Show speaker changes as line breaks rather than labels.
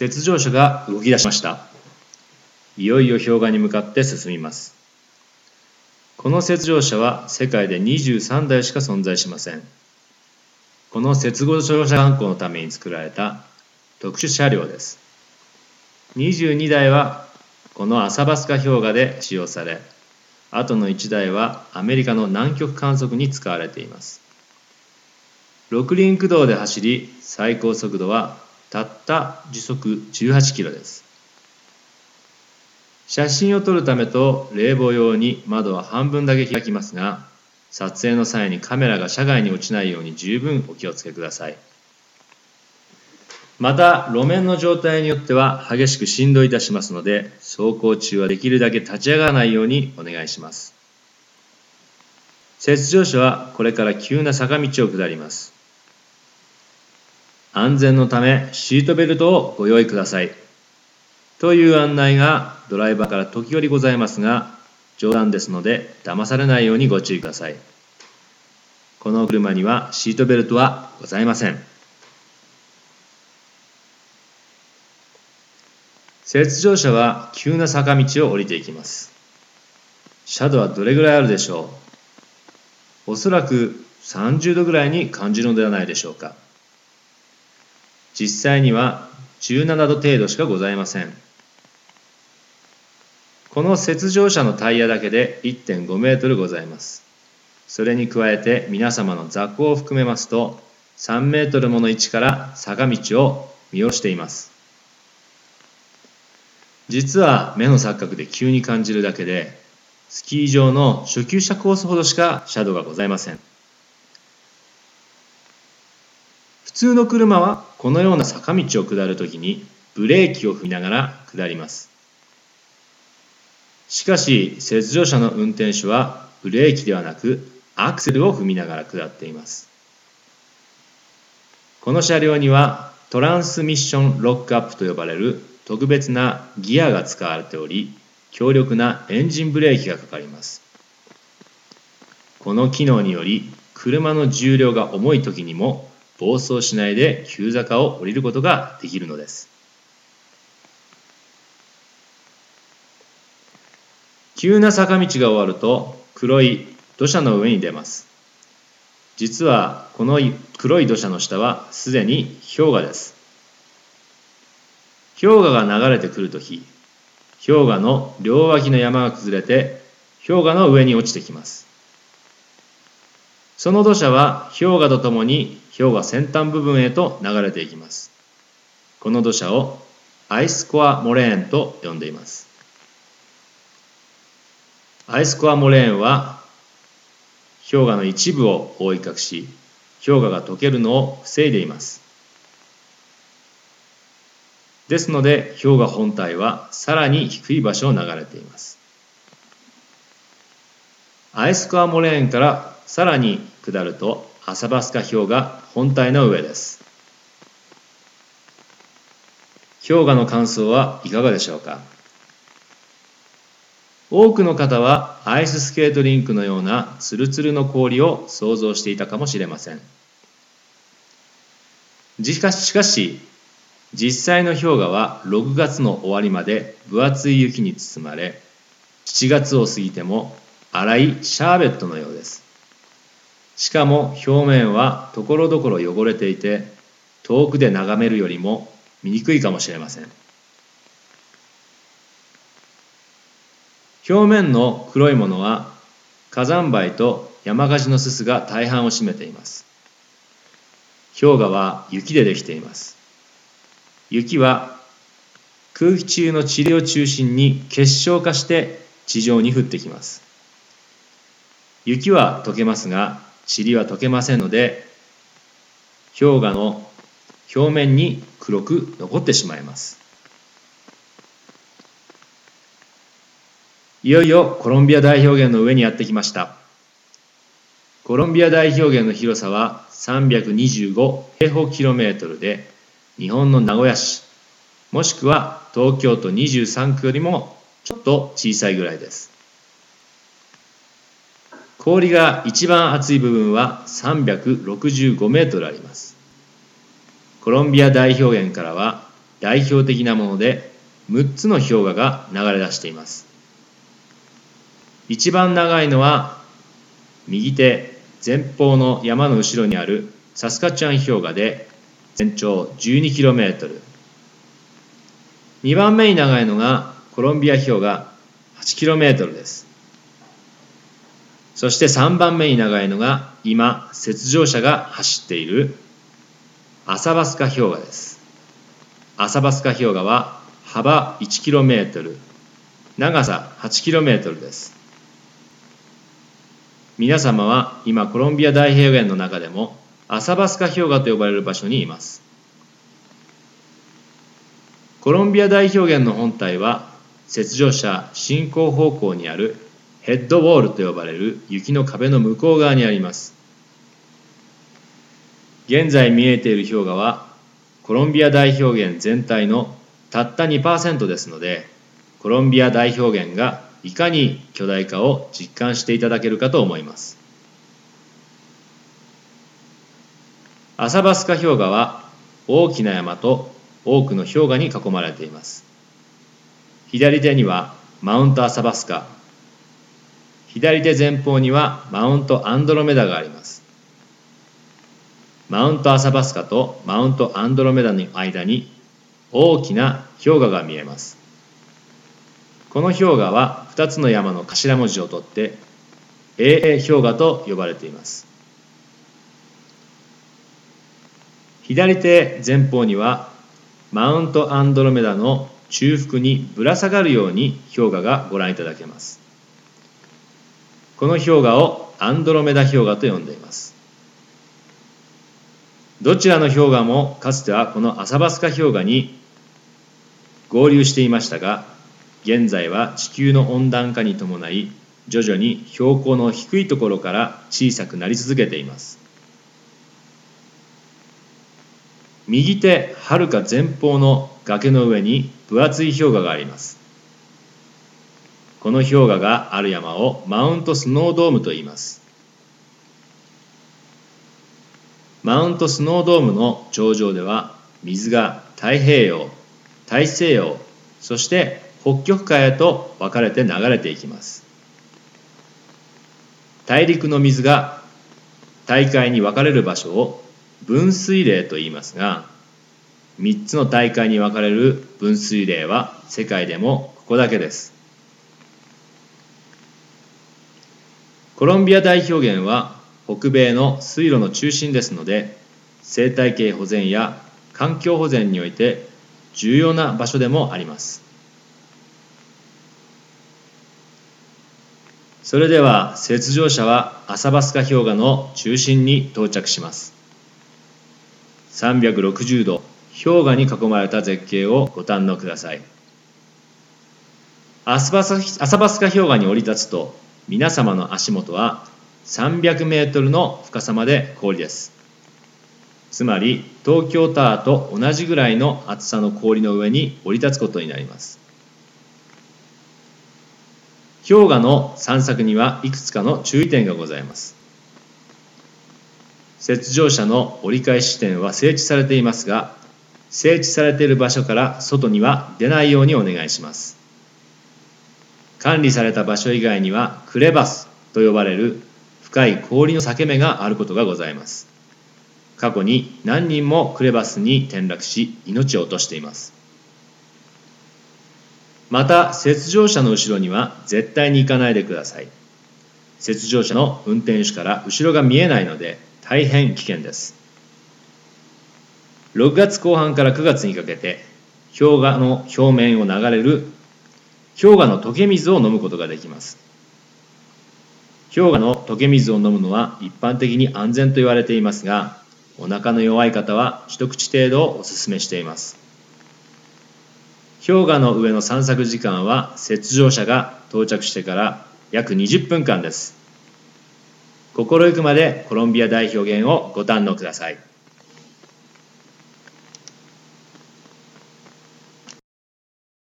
雪上車が動き出しました。いよいよ氷河に向かって進みます。この雪上車は世界で23台しか存在しません。この雪上車観光のために作られた特殊車両です。22台はこのアサバスカ氷河で使用されあとの1台はアメリカの南極観測に使われています。6輪駆動で走り最高速度はたった時速18キロです。写真を撮るためと冷房用に窓は半分だけ開きますが撮影の際にカメラが車外に落ちないように十分お気をつけください。また路面の状態によっては激しく振動いたしますので走行中はできるだけ立ち上がらないようにお願いします。雪上車はこれから急な坂道を下ります。安全のためシートベルトをご用意くださいという案内がドライバーから時折ございますが冗談ですので騙されないようにご注意くださいこの車にはシートベルトはございません雪上車は急な坂道を降りていきます。斜度はどれぐらいあるでしょうおそらく30度ぐらいに感じるのではないでしょうか。実際には17度程度しかございません。この雪上車のタイヤだけで1.5メートルございます。それに加えて皆様の座高を含めますと3メートルもの位置から坂道を見下しています。実は目の錯覚で急に感じるだけでスキー場の初級者コースほどしかシャドウがございません通の車はこのような坂道を下るときにブレーキを踏みながら下ります。しかし雪上車の運転手はブレーキではなくアクセルを踏みながら下っています。この車両にはトランスミッションロックアップと呼ばれる特別なギアが使われており強力なエンジンブレーキがかかります。この機能により車の重量が重い時にも暴走しないで急坂を降りることができるのです。急な坂道が終わると黒い土砂の上に出ます。実はこの黒い土砂の下はすでに氷河です。氷河が流れてくるとき、氷河の両脇の山が崩れて、氷河の上に落ちてきます。その土砂は氷河とともに氷河先端部分へと流れていきます。この土砂をアイスコアモレーンと呼んでいます。アイスコアモレーンは氷河の一部を覆い隠し、氷河が溶けるのを防いでいます。ですので氷河本体はさらに低い場所を流れていますアイスコアモレーンからさらに下るとアサバスカ氷河本体の上です。氷河の感想はいかがでしょうか？多くの方はアイススケートリンクのようなツルツルの氷を想像していたかもしれません。しかし実際の氷河は6月の終わりまで分厚い雪に包まれ7月を過ぎても粗いシャーベットのようです。しかも表面はところどころ汚れていて遠くで眺めるよりも見にくいかもしれません。表面の黒いものは火山灰と山火事のすすが大半を占めています。氷河は雪でできています。雪は空気中の塵を中心に結晶化して地上に降ってきます。雪は溶けますが、塵は溶けませんので、氷河の表面に黒く残ってしまいます。いよいよコロンビア大氷原の上にやってきました。コロンビア大氷原の広さは325平方キロメートルで、日本の名古屋市もしくは東京都23区よりもちょっと小さいぐらいです氷が一番厚い部分は365メートルあります。コロンビア大氷原からは代表的なもので6つの氷河が流れ出しています。一番長いのは右手前方の山の後ろにあるサスカチャン氷河で全長 12km 2番目に長いのがコロンビア氷河 8km です。そして3番目に長いのが今雪上車が走っているアサバスカ氷河です。アサバスカ氷河は幅 1km 長さ 8km です。皆様は今コロンビア大平原の中でもアサバスカ氷河と呼ばれる場所にいます。コロンビア大氷原の本体は雪上車進行方向にあるヘッドウォールと呼ばれる雪の壁の向こう側にあります。現在見えている氷河はコロンビア大氷原全体のたった2%ですのでコロンビア大氷原がいかに巨大化を実感していただけるかと思います。アサバスカ氷河は大きな山と多くの氷河に囲まれています。左手にはマウントアサバスカ左手前方にはマウントアンドロメダがあります。マウントアサバスカとマウントアンドロメダの間に大きな氷河が見えます。この氷河は2つの山の頭文字を取って AA 氷河と呼ばれています。左手前方にはマウントアンドロメダの中腹にぶら下がるように氷河がご覧いただけます。この氷河をアンドロメダ氷河と呼んでいます。どちらの氷河もかつてはこのアサバスカ氷河に合流していましたが現在は地球の温暖化に伴い徐々に標高の低いところから小さくなり続けています。右手はるか前方の崖の上に分厚い氷河があります。この氷河がある山をマウントスノードームと言います。マウントスノードームの頂上では水が太平洋大西洋そして北極海へと分かれて流れていきます。大陸の水が大海に分かれる場所を分水嶺と言いますが3つの大海に分かれる分水嶺は世界でもここだけです。コロンビア大氷原は北米の水路の中心ですので生態系保全や環境保全において重要な場所でもあります。それでは雪上車はアサバスカ氷河の中心に到着します。360度氷河に囲まれた絶景をご堪能ください。アサバスカ氷河に降り立つと皆様の足元は300メートルの深さまで氷です。つまり東京タワーと同じぐらいの厚さの氷の上に降り立つことになります。氷河の散策にはいくつかの注意点がございます。雪上車の折り返し地点は整地されていますが、整地されている場所から外には出ないようにお願いします。管理された場所以外にはクレバスと呼ばれる深い氷の裂け目があることがございます。過去に何人もクレバスに転落し命を落としています。また雪上車の後ろには絶対に行かないでください。雪上車の運転手から後ろが見えないので大変危険です。6月後半から9月にかけて氷河の表面を流れる氷河の溶け水を飲むことができます。氷河の溶け水を飲むのは一般的に安全と言われていますがお腹の弱い方は一口程度をお勧めしています。氷河の上の散策時間は雪上車が到着してから約20分間です。心ゆくまでコロンビア大表現をご堪能ください。